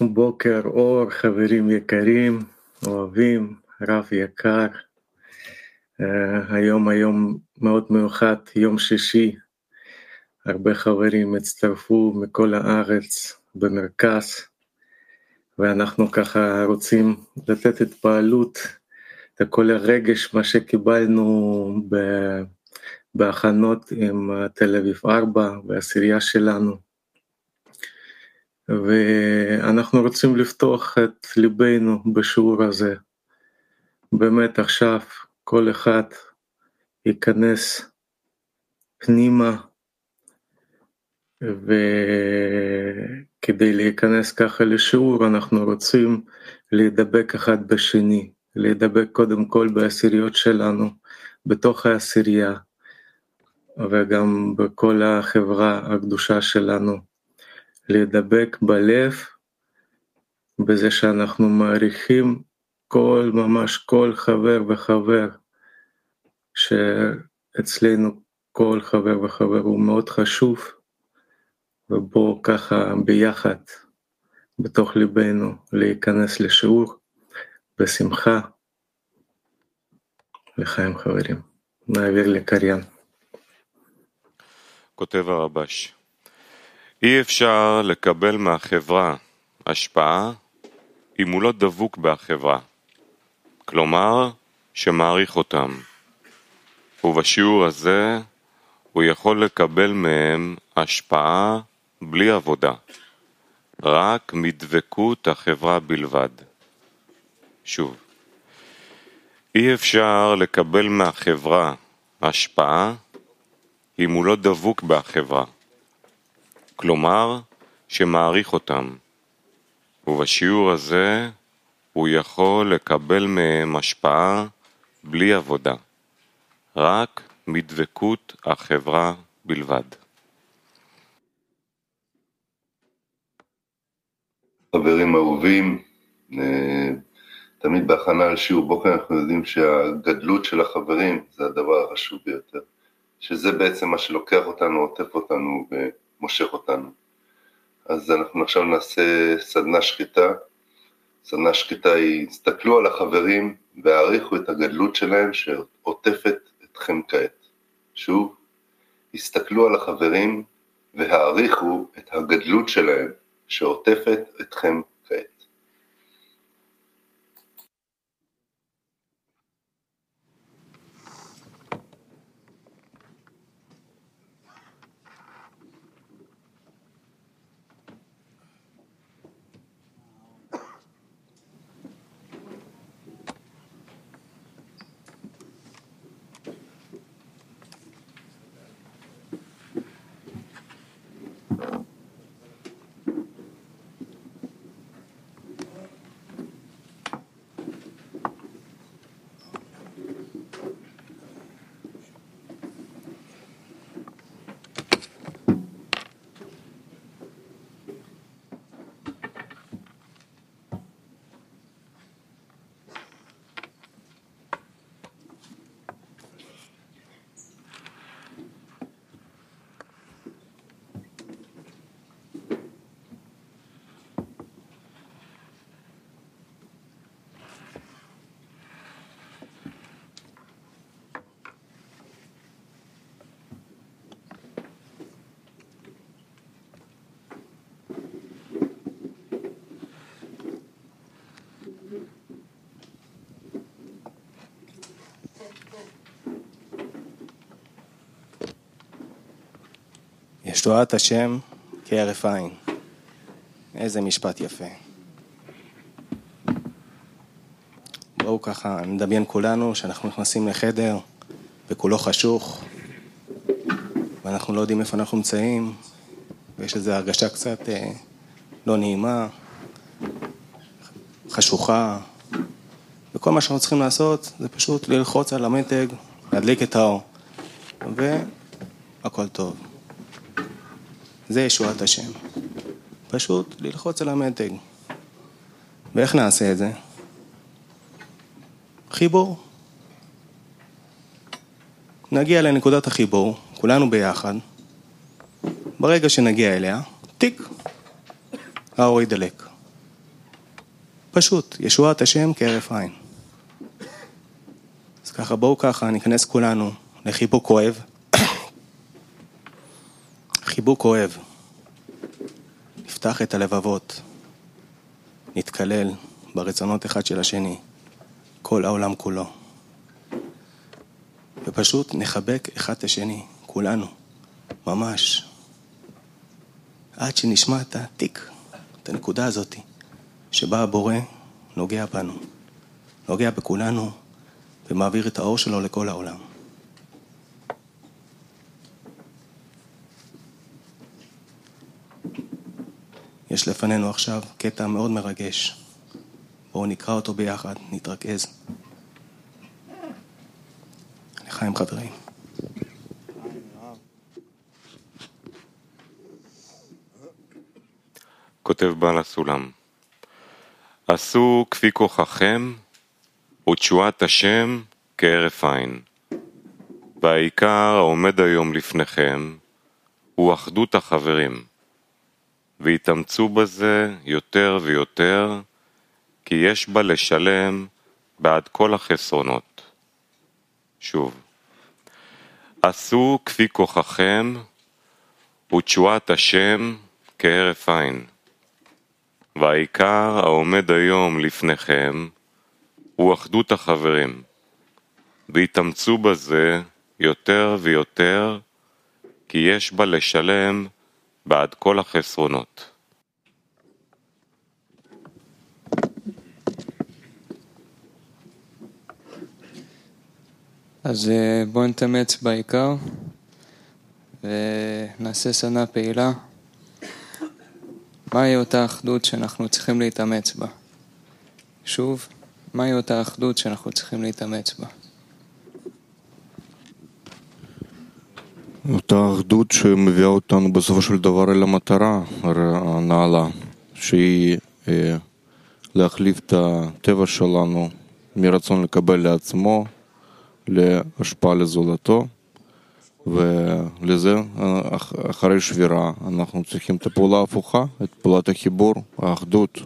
בוקר אור, חברים יקרים, אוהבים, רב יקר. Uh, היום היום מאוד מיוחד, יום שישי, הרבה חברים הצטרפו מכל הארץ במרכז, ואנחנו ככה רוצים לתת התפעלות לכל הרגש, מה שקיבלנו בהכנות עם תל אביב 4 והעשירייה שלנו. ואנחנו רוצים לפתוח את ליבנו בשיעור הזה. באמת עכשיו כל אחד ייכנס פנימה, וכדי להיכנס ככה לשיעור אנחנו רוצים להידבק אחד בשני, להידבק קודם כל בעשיריות שלנו, בתוך העשירייה, וגם בכל החברה הקדושה שלנו. להידבק בלב, בזה שאנחנו מעריכים כל, ממש כל חבר וחבר, שאצלנו כל חבר וחבר הוא מאוד חשוב, ובואו ככה ביחד, בתוך ליבנו, להיכנס לשיעור בשמחה. לחיים חברים. נעביר לקריין. כותב הרבש אי אפשר לקבל מהחברה השפעה אם הוא לא דבוק בחברה, כלומר שמעריך אותם, ובשיעור הזה הוא יכול לקבל מהם השפעה בלי עבודה, רק מדבקות החברה בלבד. שוב, אי אפשר לקבל מהחברה השפעה אם הוא לא דבוק בחברה. כלומר שמעריך אותם, ובשיעור הזה הוא יכול לקבל מהם השפעה בלי עבודה, רק מדבקות החברה בלבד. חברים אהובים, אה, תמיד בהכנה לשיעור בוקר אנחנו יודעים שהגדלות של החברים זה הדבר החשוב ביותר, שזה בעצם מה שלוקח אותנו, עוטף אותנו מושך אותנו. אז אנחנו עכשיו נעשה סדנה שקטה. סדנה שקטה היא, הסתכלו על החברים והעריכו את הגדלות שלהם שעוטפת אתכם כעת. שוב, הסתכלו על החברים והעריכו את הגדלות שלהם שעוטפת אתכם ישועת השם כהרף עין. איזה משפט יפה. בואו ככה נדמיין כולנו שאנחנו נכנסים לחדר וכולו חשוך ואנחנו לא יודעים איפה אנחנו נמצאים ויש איזו הרגשה קצת אה, לא נעימה, חשוכה וכל מה שאנחנו צריכים לעשות זה פשוט ללחוץ על המתג, להדליק את האור והכל טוב. זה ישועת השם. פשוט ללחוץ על המתג. ואיך נעשה את זה? חיבור. נגיע לנקודת החיבור, כולנו ביחד. ברגע שנגיע אליה, טיק, האור ידלק. פשוט, ישועת השם כהרף עין. אז ככה, בואו ככה, ניכנס כולנו לחיבוק כואב. חיבוק כואב. נפתח את הלבבות, נתקלל ברצונות אחד של השני, כל העולם כולו. ופשוט נחבק אחד את השני, כולנו, ממש. עד שנשמע את התיק, את הנקודה הזאת, שבה הבורא נוגע בנו, נוגע בכולנו ומעביר את האור שלו לכל העולם. יש לפנינו עכשיו קטע מאוד מרגש. בואו נקרא אותו ביחד, נתרכז. לחיים חברים. כותב בעל הסולם, עשו כפי כוחכם ותשועת השם כהרף עין. והעיקר העומד היום לפניכם הוא אחדות החברים. והתאמצו בזה יותר ויותר, כי יש בה לשלם בעד כל החסרונות. שוב, עשו כפי כוחכם ותשועת השם כהרף עין. והעיקר העומד היום לפניכם הוא אחדות החברים, והתאמצו בזה יותר ויותר, כי יש בה לשלם בעד כל החסרונות. אז אה, בואו נתאמץ בעיקר ונעשה סדנה פעילה. מהי אותה אחדות שאנחנו צריכים להתאמץ בה? שוב, מהי אותה אחדות שאנחנו צריכים להתאמץ בה? אותה אחדות שמביאה אותנו בסופו של דבר אל המטרה הנעלה, שהיא אה, להחליף את הטבע שלנו מרצון לקבל לעצמו להשפעה לזולתו, ולזה, אחרי שבירה, אנחנו צריכים את הפעולה ההפוכה, את פעולת החיבור, האחדות.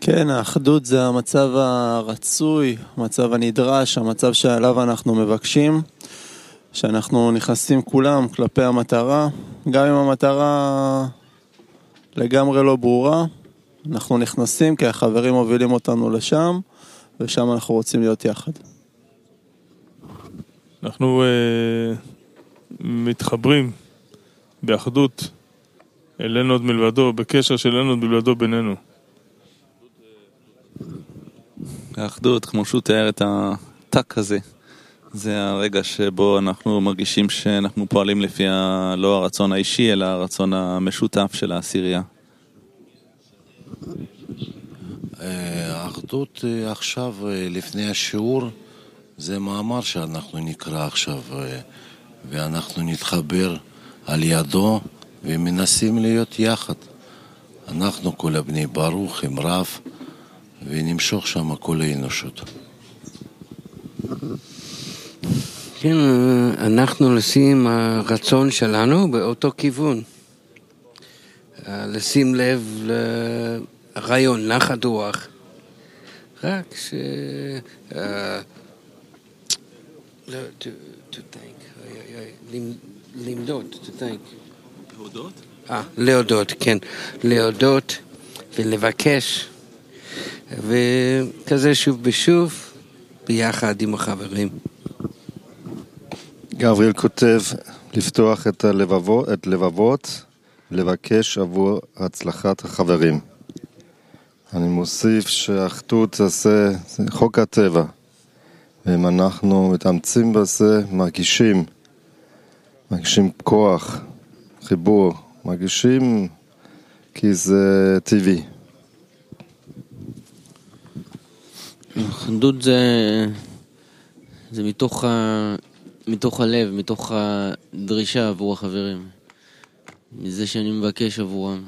כן, האחדות זה המצב הרצוי, המצב הנדרש, המצב שעליו אנחנו מבקשים, שאנחנו נכנסים כולם כלפי המטרה, גם אם המטרה לגמרי לא ברורה, אנחנו נכנסים כי החברים מובילים אותנו לשם, ושם אנחנו רוצים להיות יחד. אנחנו uh, מתחברים באחדות אלינו עוד מלבדו, בקשר של אלינו עוד מלבדו בינינו. האחדות, כמו שהוא תיאר את הטאק הזה, זה הרגע שבו אנחנו מרגישים שאנחנו פועלים לפי ה... לא הרצון האישי, אלא הרצון המשותף של העשירייה. אה, האחדות אה, עכשיו, אה, לפני השיעור, זה מאמר שאנחנו נקרא עכשיו, ואנחנו נתחבר על ידו ומנסים להיות יחד. אנחנו כל הבני ברוך עם רב. ונמשוך שם כל האנושות. כן, אנחנו לשים הרצון שלנו באותו כיוון. לשים לב לרעיון, נחת רוח. רק ש... לא, to thank, למדוד, to thank. להודות? אה, להודות, כן. להודות ולבקש. וכזה שוב ושוב, ביחד עם החברים. גבריאל כותב לפתוח את הלבבות, את לבבות, לבקש עבור הצלחת החברים. אני מוסיף שאחדות זה, זה חוק הטבע, ואם אנחנו מתאמצים בזה, מרגישים, מרגישים כוח, חיבור, מרגישים כי זה טבעי. אחדות זה, זה מתוך, ה, מתוך הלב, מתוך הדרישה עבור החברים. מזה שאני מבקש עבורם,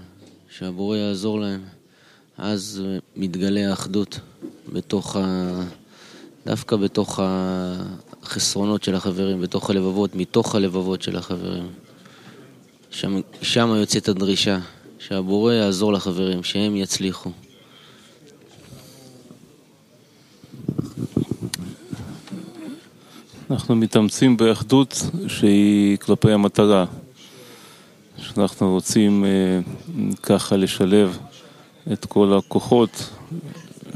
שהבורא יעזור להם. אז מתגלה האחדות בתוך ה... דווקא בתוך החסרונות של החברים, בתוך הלבבות, מתוך הלבבות של החברים. שם, שם יוצאת הדרישה, שהבורא יעזור לחברים, שהם יצליחו. אנחנו מתאמצים באחדות שהיא כלפי המטרה. שאנחנו רוצים אה, ככה לשלב את כל הכוחות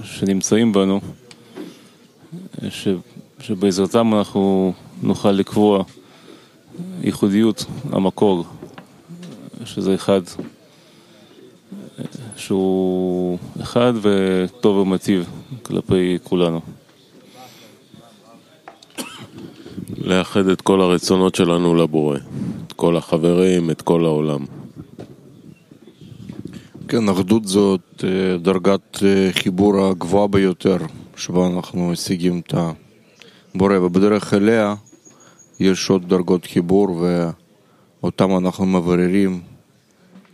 שנמצאים בנו, ש, שבעזרתם אנחנו נוכל לקבוע ייחודיות המקור, שזה אחד, שהוא אחד וטוב ומטיב כלפי כולנו. לאחד את כל הרצונות שלנו לבורא, את כל החברים, את כל העולם. כן, אחדות זאת דרגת חיבור הגבוהה ביותר שבה אנחנו משיגים את הבורא, ובדרך אליה יש עוד דרגות חיבור ואותם אנחנו מבררים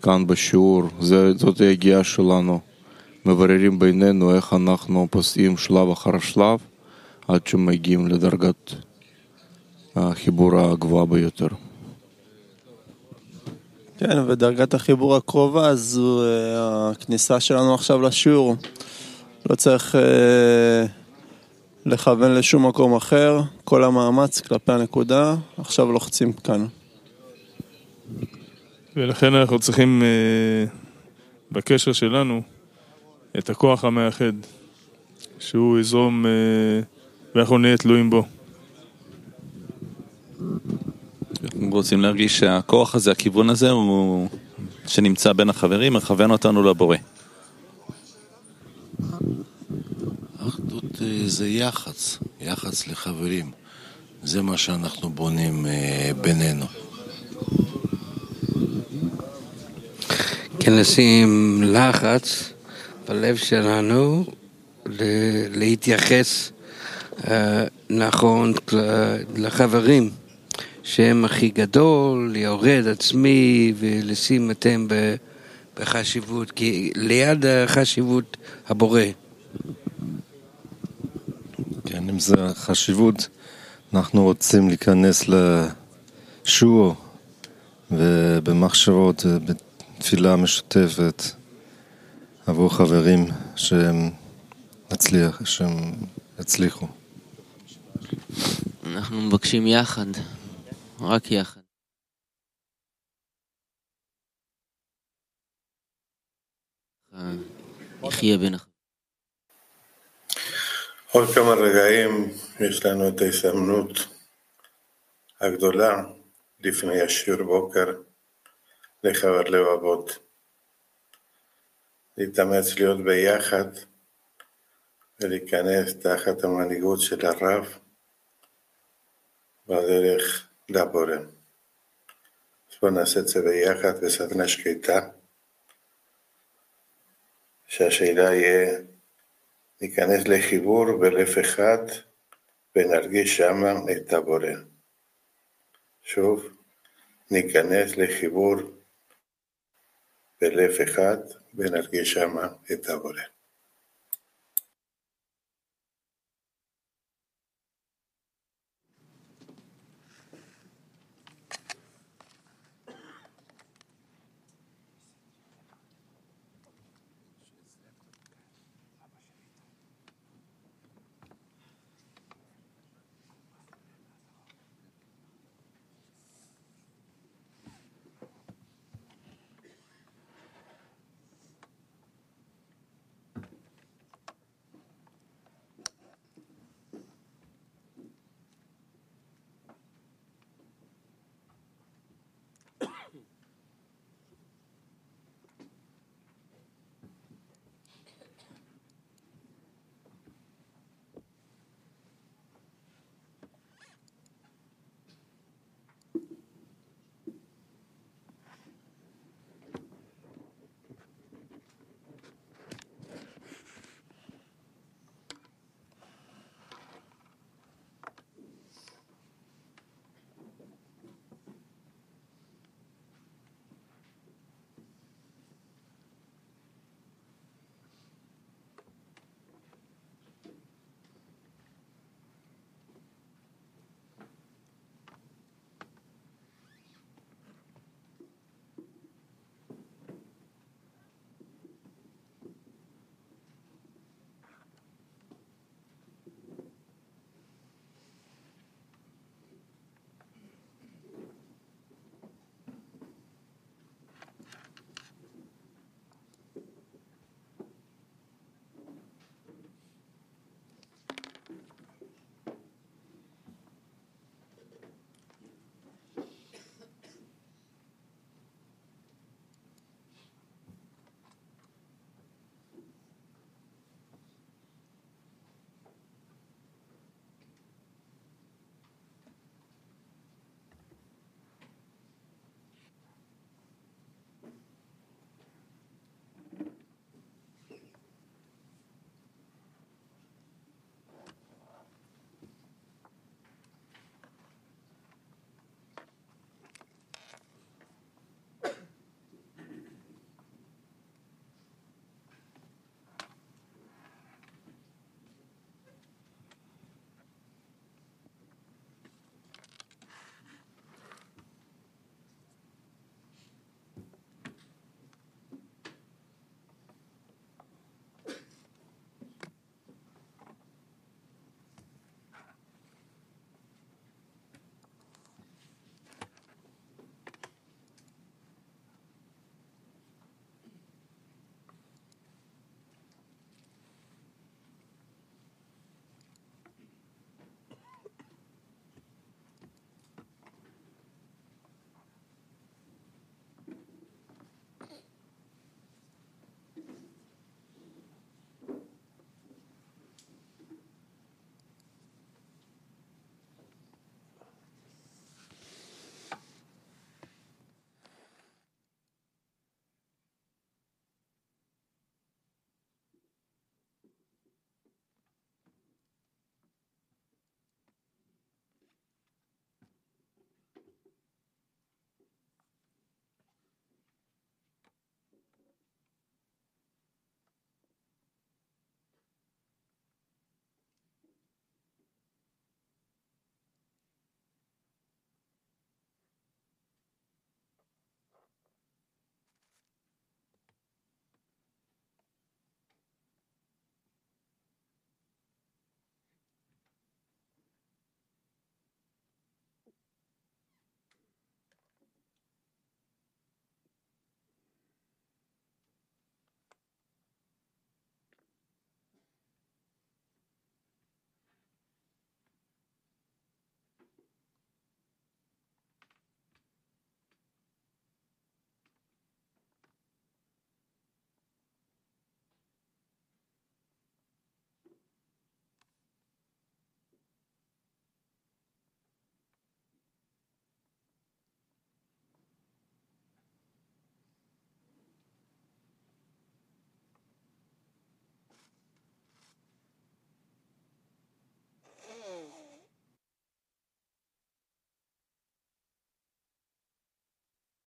כאן בשיעור, זה, זאת היגיעה שלנו, מבררים בינינו איך אנחנו פוסעים שלב אחר שלב עד שמגיעים לדרגת החיבור הגבוהה ביותר. כן, ודרגת החיבור הקרובה זו אה, הכניסה שלנו עכשיו לשיעור. לא צריך אה, לכוון לשום מקום אחר, כל המאמץ כלפי הנקודה, עכשיו לוחצים כאן. ולכן אנחנו צריכים אה, בקשר שלנו את הכוח המאחד, שהוא יזרום אה, ואנחנו נהיה תלויים בו. אנחנו רוצים להרגיש שהכוח הזה, הכיוון הזה, הוא שנמצא בין החברים, מכוון אותנו לבורא. אחדות זה יח"צ, יח"צ לחברים. זה מה שאנחנו בונים בינינו. כן, לשים לחץ בלב שלנו להתייחס נכון לחברים. שהם הכי גדול, ליורד עצמי ולשים אתם בחשיבות, כי ליד החשיבות הבורא. כן, אם זה חשיבות, אנחנו רוצים להיכנס לשיעור ובמחשבות, בתפילה משותפת עבור חברים שהם נצליח, שהם יצליחו. אנחנו מבקשים יחד. רק יחד. יחיה בין החיים. עוד כמה רגעים יש לנו את ההזדמנות הגדולה לפני השיעור בוקר לחבר לבבות. להתאמץ להיות ביחד ולהיכנס תחת המנהיגות של הרב בדרך לבורא. אז בואו נעשה את זה ביחד בסדנה שקטה, שהשאלה יהיה, ניכנס לחיבור בלב אחד ונרגיש שמה את הבורא. שוב, ניכנס לחיבור בלב אחד ונרגיש שמה את הבורא.